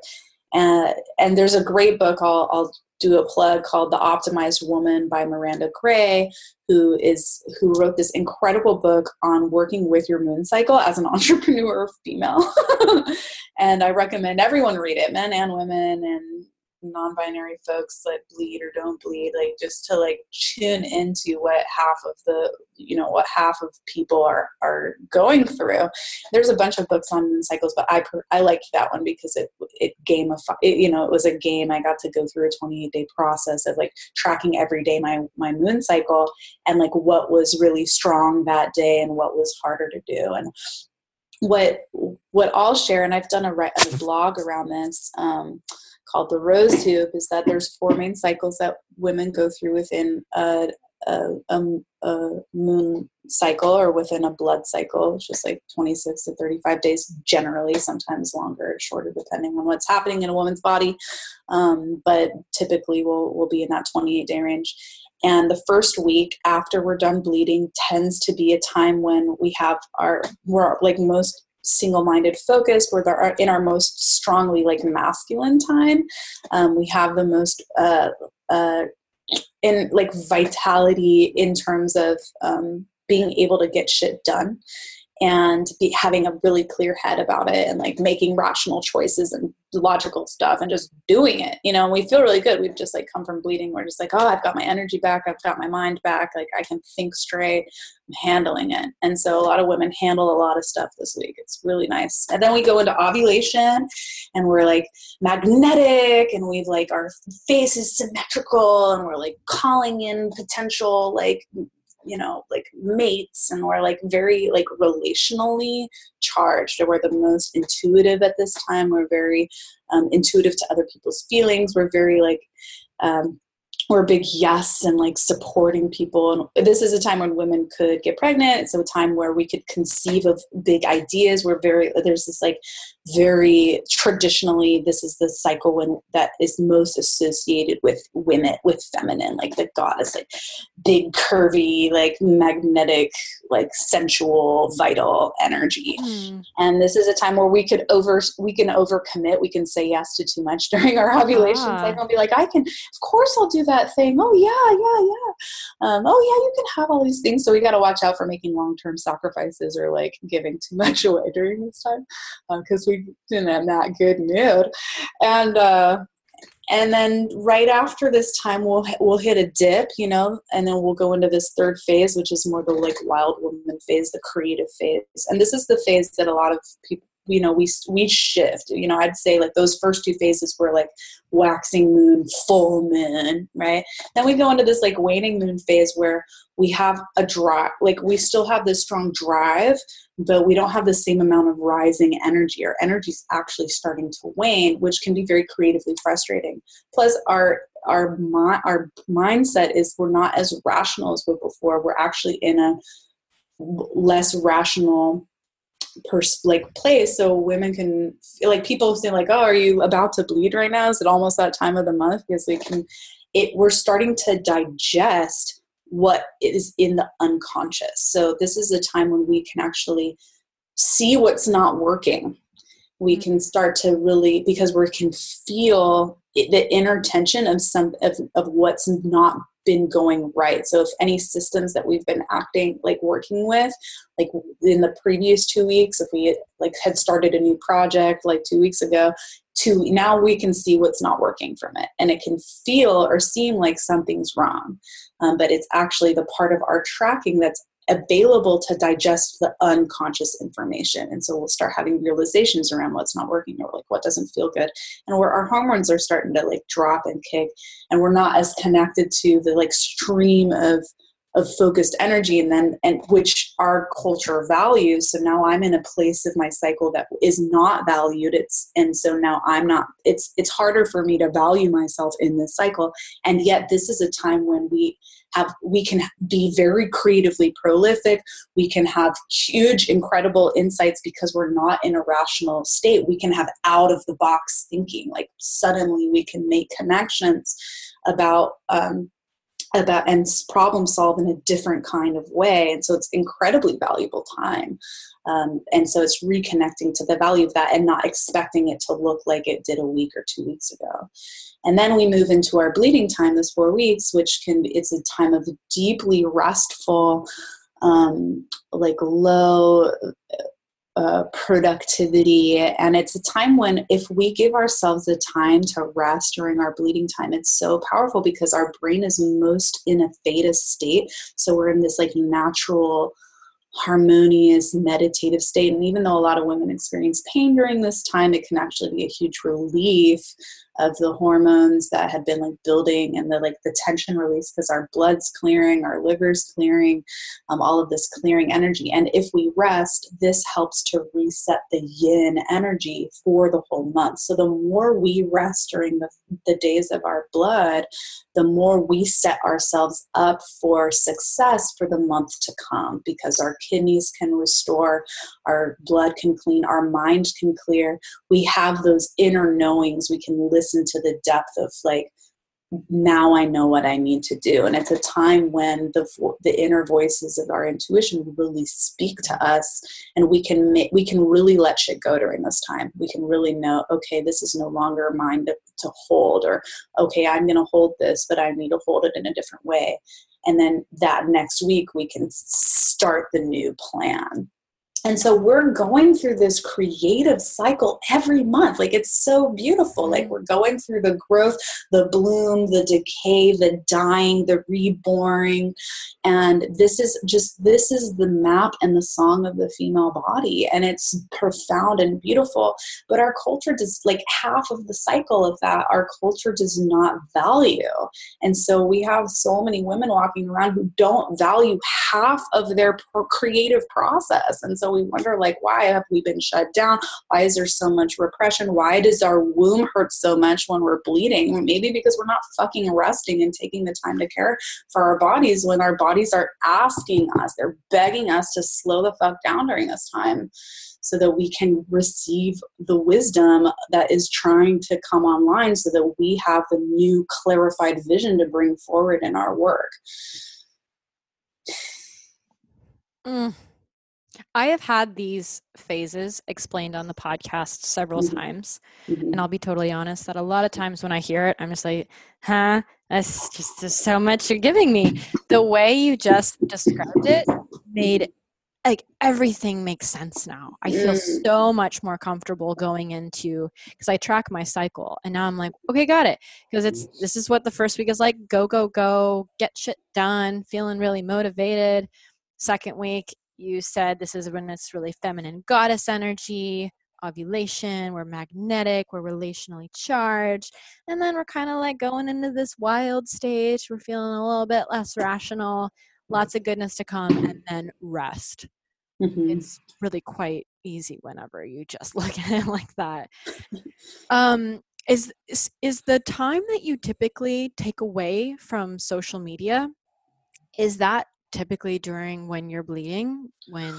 Uh, and there's a great book I'll, I'll do a plug called The Optimized Woman by Miranda Gray, who is who wrote this incredible book on working with your moon cycle as an entrepreneur female. and I recommend everyone read it, men and women and non-binary folks that bleed or don't bleed like just to like tune into what half of the you know what half of people are are going through. There's a bunch of books on cycles but i i liked that one because it it gamified it, you know it was a game. I got to go through a 28 day process of like tracking every day my my moon cycle and like what was really strong that day and what was harder to do. And what what I'll share, and I've done a, a blog around this, um, called the rose tube is that there's four main cycles that women go through within a, a, a, a moon cycle or within a blood cycle, just like 26 to 35 days generally, sometimes longer or shorter depending on what's happening in a woman's body. Um, but typically we'll, we'll be in that 28 day range. And the first week after we're done bleeding tends to be a time when we have our, we're like most single-minded focused we're in our most strongly like masculine time um, we have the most uh, uh, in like vitality in terms of um, being able to get shit done and be having a really clear head about it and like making rational choices and logical stuff and just doing it you know and we feel really good. We've just like come from bleeding. We're just like oh i've got my energy back. I've got my mind back. Like i can think straight. I'm handling it. And so a lot of women handle a lot of stuff this week. It's really nice. And then we go into ovulation and we're like magnetic and we've like our face is symmetrical and we're like calling in potential like you know like mates and we're like very like relationally charged we're the most intuitive at this time. We're very um, intuitive to other people's feelings. We're very like um, we're big yes and like supporting people. And this is a time when women could get pregnant. It's a time where we could conceive of big ideas. We're very there's this like very traditionally this is the cycle when that is most associated with women with feminine like the goddess like big curvy like magnetic like sensual vital energy. Mm. and this is a time where we could over we can overcommit. We can say yes to too much during our ovulation ah. cycle and be like i can of course i'll do that thing. Oh yeah yeah yeah. Um, oh yeah you can have all these things. So we got to watch out for making long-term sacrifices or like giving too much away during this time because uh, we in a not good mood, and uh, and then right after this time we'll we'll hit a dip, you know, and then we'll go into this third phase, which is more the like wild woman phase, the creative phase, and this is the phase that a lot of people you know we we shift. You know i'd say like those first two phases were like waxing moon full moon right? Then we go into this like waning moon phase where we have a drive like we still have this strong drive but we don't have the same amount of rising energy. Our energy is actually starting to wane which can be very creatively frustrating. Plus our our our mindset is we're not as rational as we were before. We're actually in a less rational pers- like place so women can feel like people say like oh are you about to bleed right now? Is it almost that time of the month? Because they can it we're starting to digest what is in the unconscious. So this is a time when we can actually see what's not working. We mm-hmm. can start to really because we can feel the inner tension of some of, of what's not been going right. So if any systems that we've been acting like working with, like in the previous two weeks, if we like had started a new project like two weeks ago, to now we can see what's not working from it, and it can feel or seem like something's wrong, um, but it's actually the part of our tracking that's available to digest the unconscious information. And so we'll start having realizations around what's not working or like what doesn't feel good. And where our hormones are starting to like drop and kick and we're not as connected to the like stream of of focused energy and then and which our culture values. So now i'm in a place of my cycle that is not valued. It's and so now i'm not it's it's harder for me to value myself in this cycle. And yet this is a time when we have we can be very creatively prolific. We can have huge incredible insights because we're not in a rational state. We can have out of the box thinking. Like suddenly we can make connections about um, about and problem solve in a different kind of way. And so it's incredibly valuable time. Um, and so it's reconnecting to the value of that and not expecting it to look like it did a week or two weeks ago. And then we move into our bleeding time this four weeks which can it's a time of deeply restful um, like low uh, productivity. And it's a time when, if we give ourselves the time to rest during our bleeding time, it's so powerful because our brain is most in a theta state. So we're in this like natural harmonious meditative state and even though a lot of women experience pain during this time it can actually be a huge relief of the hormones that have been like building and the like the tension release because our blood's clearing our liver's clearing um, all of this clearing energy. And if we rest this helps to reset the yin energy for the whole month. So the more we rest during the, the days of our blood the more we set ourselves up for success for the month to come because our kidneys can restore our blood can clean our mind can clear. We have those inner knowings. We can listen listen to the depth of like now I know what I need to do. And it's a time when the the inner voices of our intuition really speak to us, and we can make, we can really let shit go during this time. We can really know, okay, this is no longer mine to, to hold, or okay, I'm going to hold this, but I need to hold it in a different way. And then that next week we can start the new plan. And so we're going through this creative cycle every month. Like it's so beautiful. Like mm-hmm. we're going through the growth, the bloom, the decay, the dying, the reborn. And this is just, this is the map and the song of the female body. And it's profound and beautiful. But our culture does, like half of the cycle of that, our culture does not value. And so we have so many women walking around who don't value half of their creative process. And so we wonder like why have we been shut down why is there so much repression why does our womb hurt so much when we're bleeding maybe because we're not fucking resting and taking the time to care for our bodies when our bodies are asking us they're begging us to slow the fuck down during this time so that we can receive the wisdom that is trying to come online so that we have the new clarified vision to bring forward in our work. Mm. I have had these phases explained on the podcast several mm-hmm. times. Mm-hmm. And I'll be totally honest that a lot of times when I hear it, I'm just like, huh, that's just, just so much you're giving me. The way you just described it made like everything makes sense now. I feel mm. so much more comfortable going into because I track my cycle and now I'm like, okay, got it. Because it's this is what the first week is like go, go, go, get shit done, feeling really motivated. Second week you said this is when it's really feminine goddess energy, ovulation, we're magnetic, we're relationally charged. And then we're kind of like going into this wild stage. We're feeling a little bit less rational, lots of goodness to come, and then rest. Mm-hmm. It's really quite easy whenever you just look at it like that. Um, is, is is the time that you typically take away from social media is that typically during when you're bleeding when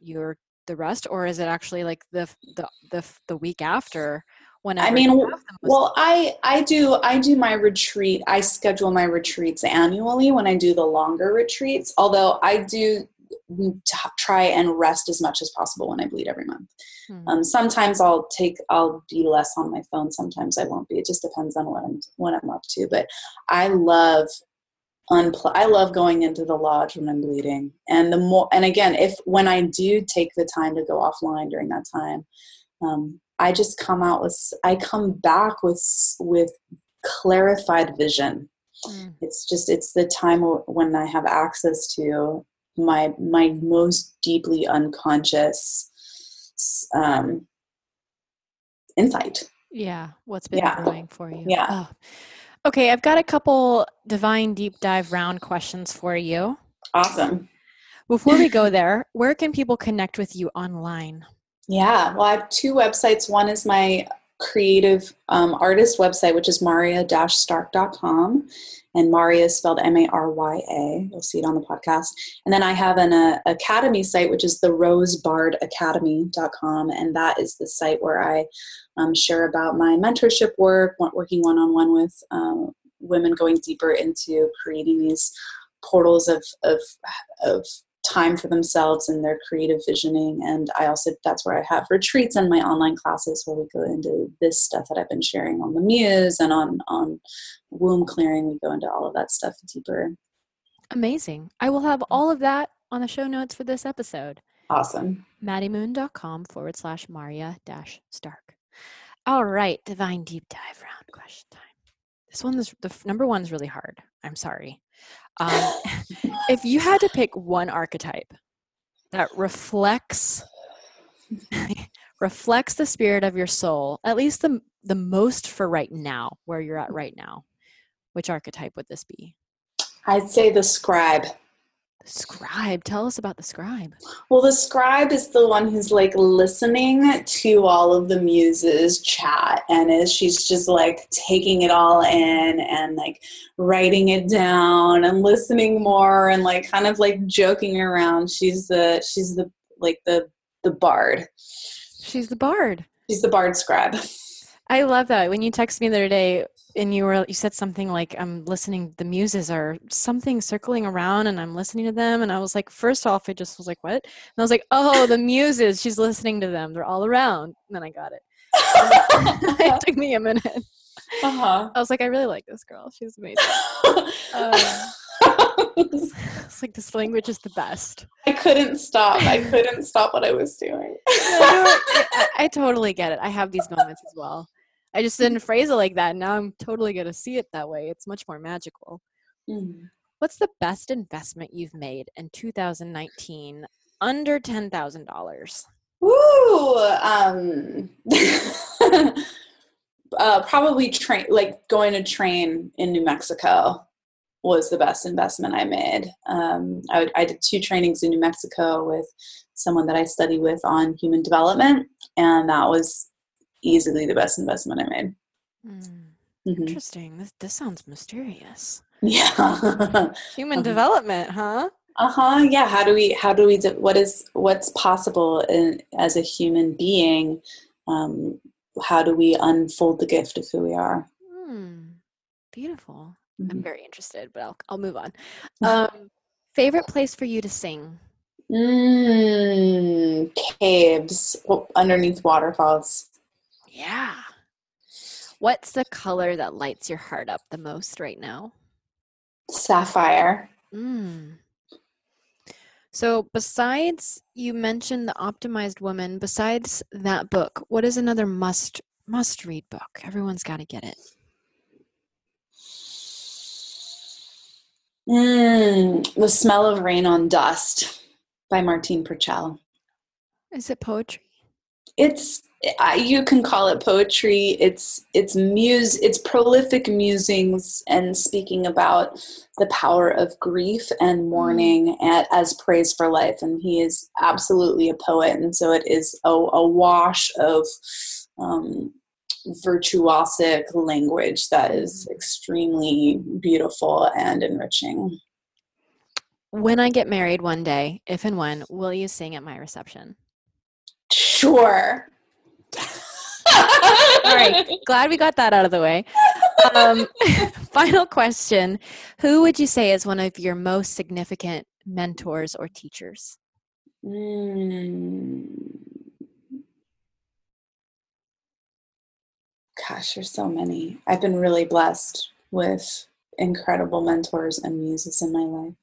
you're the rest or is it actually like the the the, the week after when I mean well I I do I do my retreat I schedule my retreats annually when I do the longer retreats although I do try and rest as much as possible when I bleed every month. Hmm. Um, sometimes I'll take I'll be less on my phone. Sometimes I won't be. It just depends on what I'm what I'm up to. But I love I love going into the lodge when I'm bleeding. And the more, and again, if when I do take the time to go offline during that time, um, I just come out with, I come back with with clarified vision. Mm. It's just, it's the time when I have access to my my most deeply unconscious um, insight. Yeah, what's been yeah. for you? Yeah. Oh. Okay, I've got a couple divine deep dive round questions for you. Awesome. Before we go there, where can people connect with you online? Yeah, well, I have two websites. One is my creative um, artist website, which is marya-stark.com. And Marya is spelled M-A-R-Y-A. You'll see it on the podcast. And then I have an uh, academy site, which is the rosebardacademy.com. And that is the site where I um, share about my mentorship work, working one-on-one with um, women going deeper into creating these portals of of of time for themselves and their creative visioning. And i also that's where i have retreats and my online classes where we go into this stuff that i've been sharing on the muse and on on womb clearing. We go into all of that stuff deeper. Amazing. I will have all of that on the show notes for this episode. Awesome. Maddiemoon.com forward slash marya dash stark. All right divine deep dive round question time. This one is the number one is really hard. I'm sorry um, if you had to pick one archetype that reflects reflects the spirit of your soul, at least the the most for right now, where you're at right now, which archetype would this be? I'd say the scribe. Scribe. Tell us about the scribe. Well, the scribe is the one who's like listening to all of the muses chat and is she's just like taking it all in and like writing it down and listening more and like kind of like joking around. She's the she's the like the the bard. She's the bard. She's the bard scribe. I love that. When you texted me the other day, and you were you said something like i'm listening the muses are something circling around and i'm listening to them. And i was like first off i just was like what? And i was like oh the muses she's listening to them. They're all around. And then i got it. It took me a minute. Uh-huh. i was like i really like this girl. She's amazing. Um, it's like this language is the best i couldn't stop i couldn't stop what i was doing I, I totally get it i have these moments as well I just didn't phrase it like that. Now I'm totally going to see it that way. It's much more magical. Mm. What's the best investment you've made in 2019 under $10,000? Ooh, um, uh, probably train, like going to train in New Mexico was the best investment I made. Um, I, I did two trainings in New Mexico with someone that I study with on human development, and that was easily the best investment I made. Mm. Mm-hmm. Interesting. This this sounds mysterious. Yeah. Human um, development, huh? Uh-huh. Yeah, how do we how do we do, what is what's possible in, as a human being? Um, how do we unfold the gift of who we are? Mm. Beautiful. Mm-hmm. I'm very interested, but I'll I'll move on. Um, favorite place for you to sing? Mm, caves underneath waterfalls. Yeah. What's the color that lights your heart up the most right now? Sapphire. Mm. So, besides you mentioned the Optimized Woman, besides that book, what is another must must read book? Everyone's got to get it. Mm, the Smell of Rain on Dust by Martin Prechtel. Is it poetry? It's you can call it poetry it's it's muse it's prolific musings and speaking about the power of grief and mourning at, as praise for life and he is absolutely a poet and so it is a, a wash of um, virtuosic language that is extremely beautiful and enriching when i get married one day if and when will you sing at my reception sure all right. Glad we got that out of the way. Um, final question Who would you say is one of your most significant mentors or teachers? Mm. Gosh, there's so many. I've been really blessed with incredible mentors and muses in my life.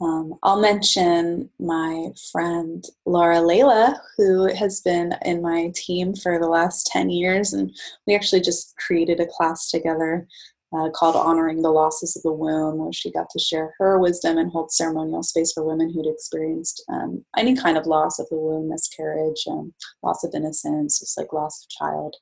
Um, I'll mention my friend Laura Layla, who has been in my team for the last 10 years, and we actually just created a class together uh, called Honoring the Losses of the Womb, where she got to share her wisdom and hold ceremonial space for women who'd experienced um, any kind of loss of the womb, miscarriage, um, loss of innocence, just like loss of child.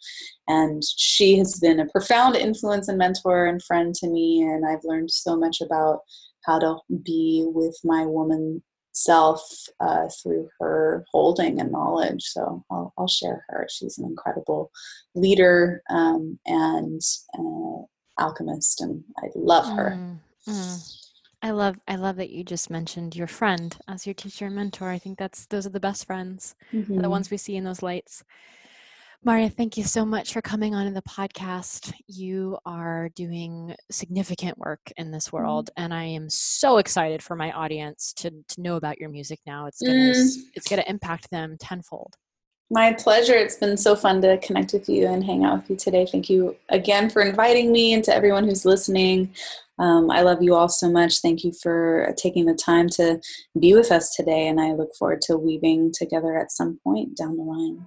And she has been a profound influence and mentor and friend to me, and I've learned so much about how to be with my woman self uh, through her holding and knowledge. So I'll, I'll, share her. She's an incredible leader um, and uh, alchemist, and I love her. Mm, mm. I love I love that you just mentioned your friend as your teacher and mentor. I think that's those are the best friends, mm-hmm. the ones we see in those lights. Marya, thank you so much for coming on in the podcast. You are doing significant work in this Mm-hmm. world, and I am so excited for my audience to, to know about your music now. It's gonna Mm. it's gonna impact them tenfold. My pleasure. It's been so fun to connect with you and hang out with you today. Thank you again for inviting me and to everyone who's listening. Um, I love you all so much. Thank you for taking the time to be with us today, and I look forward to weaving together at some point down the line.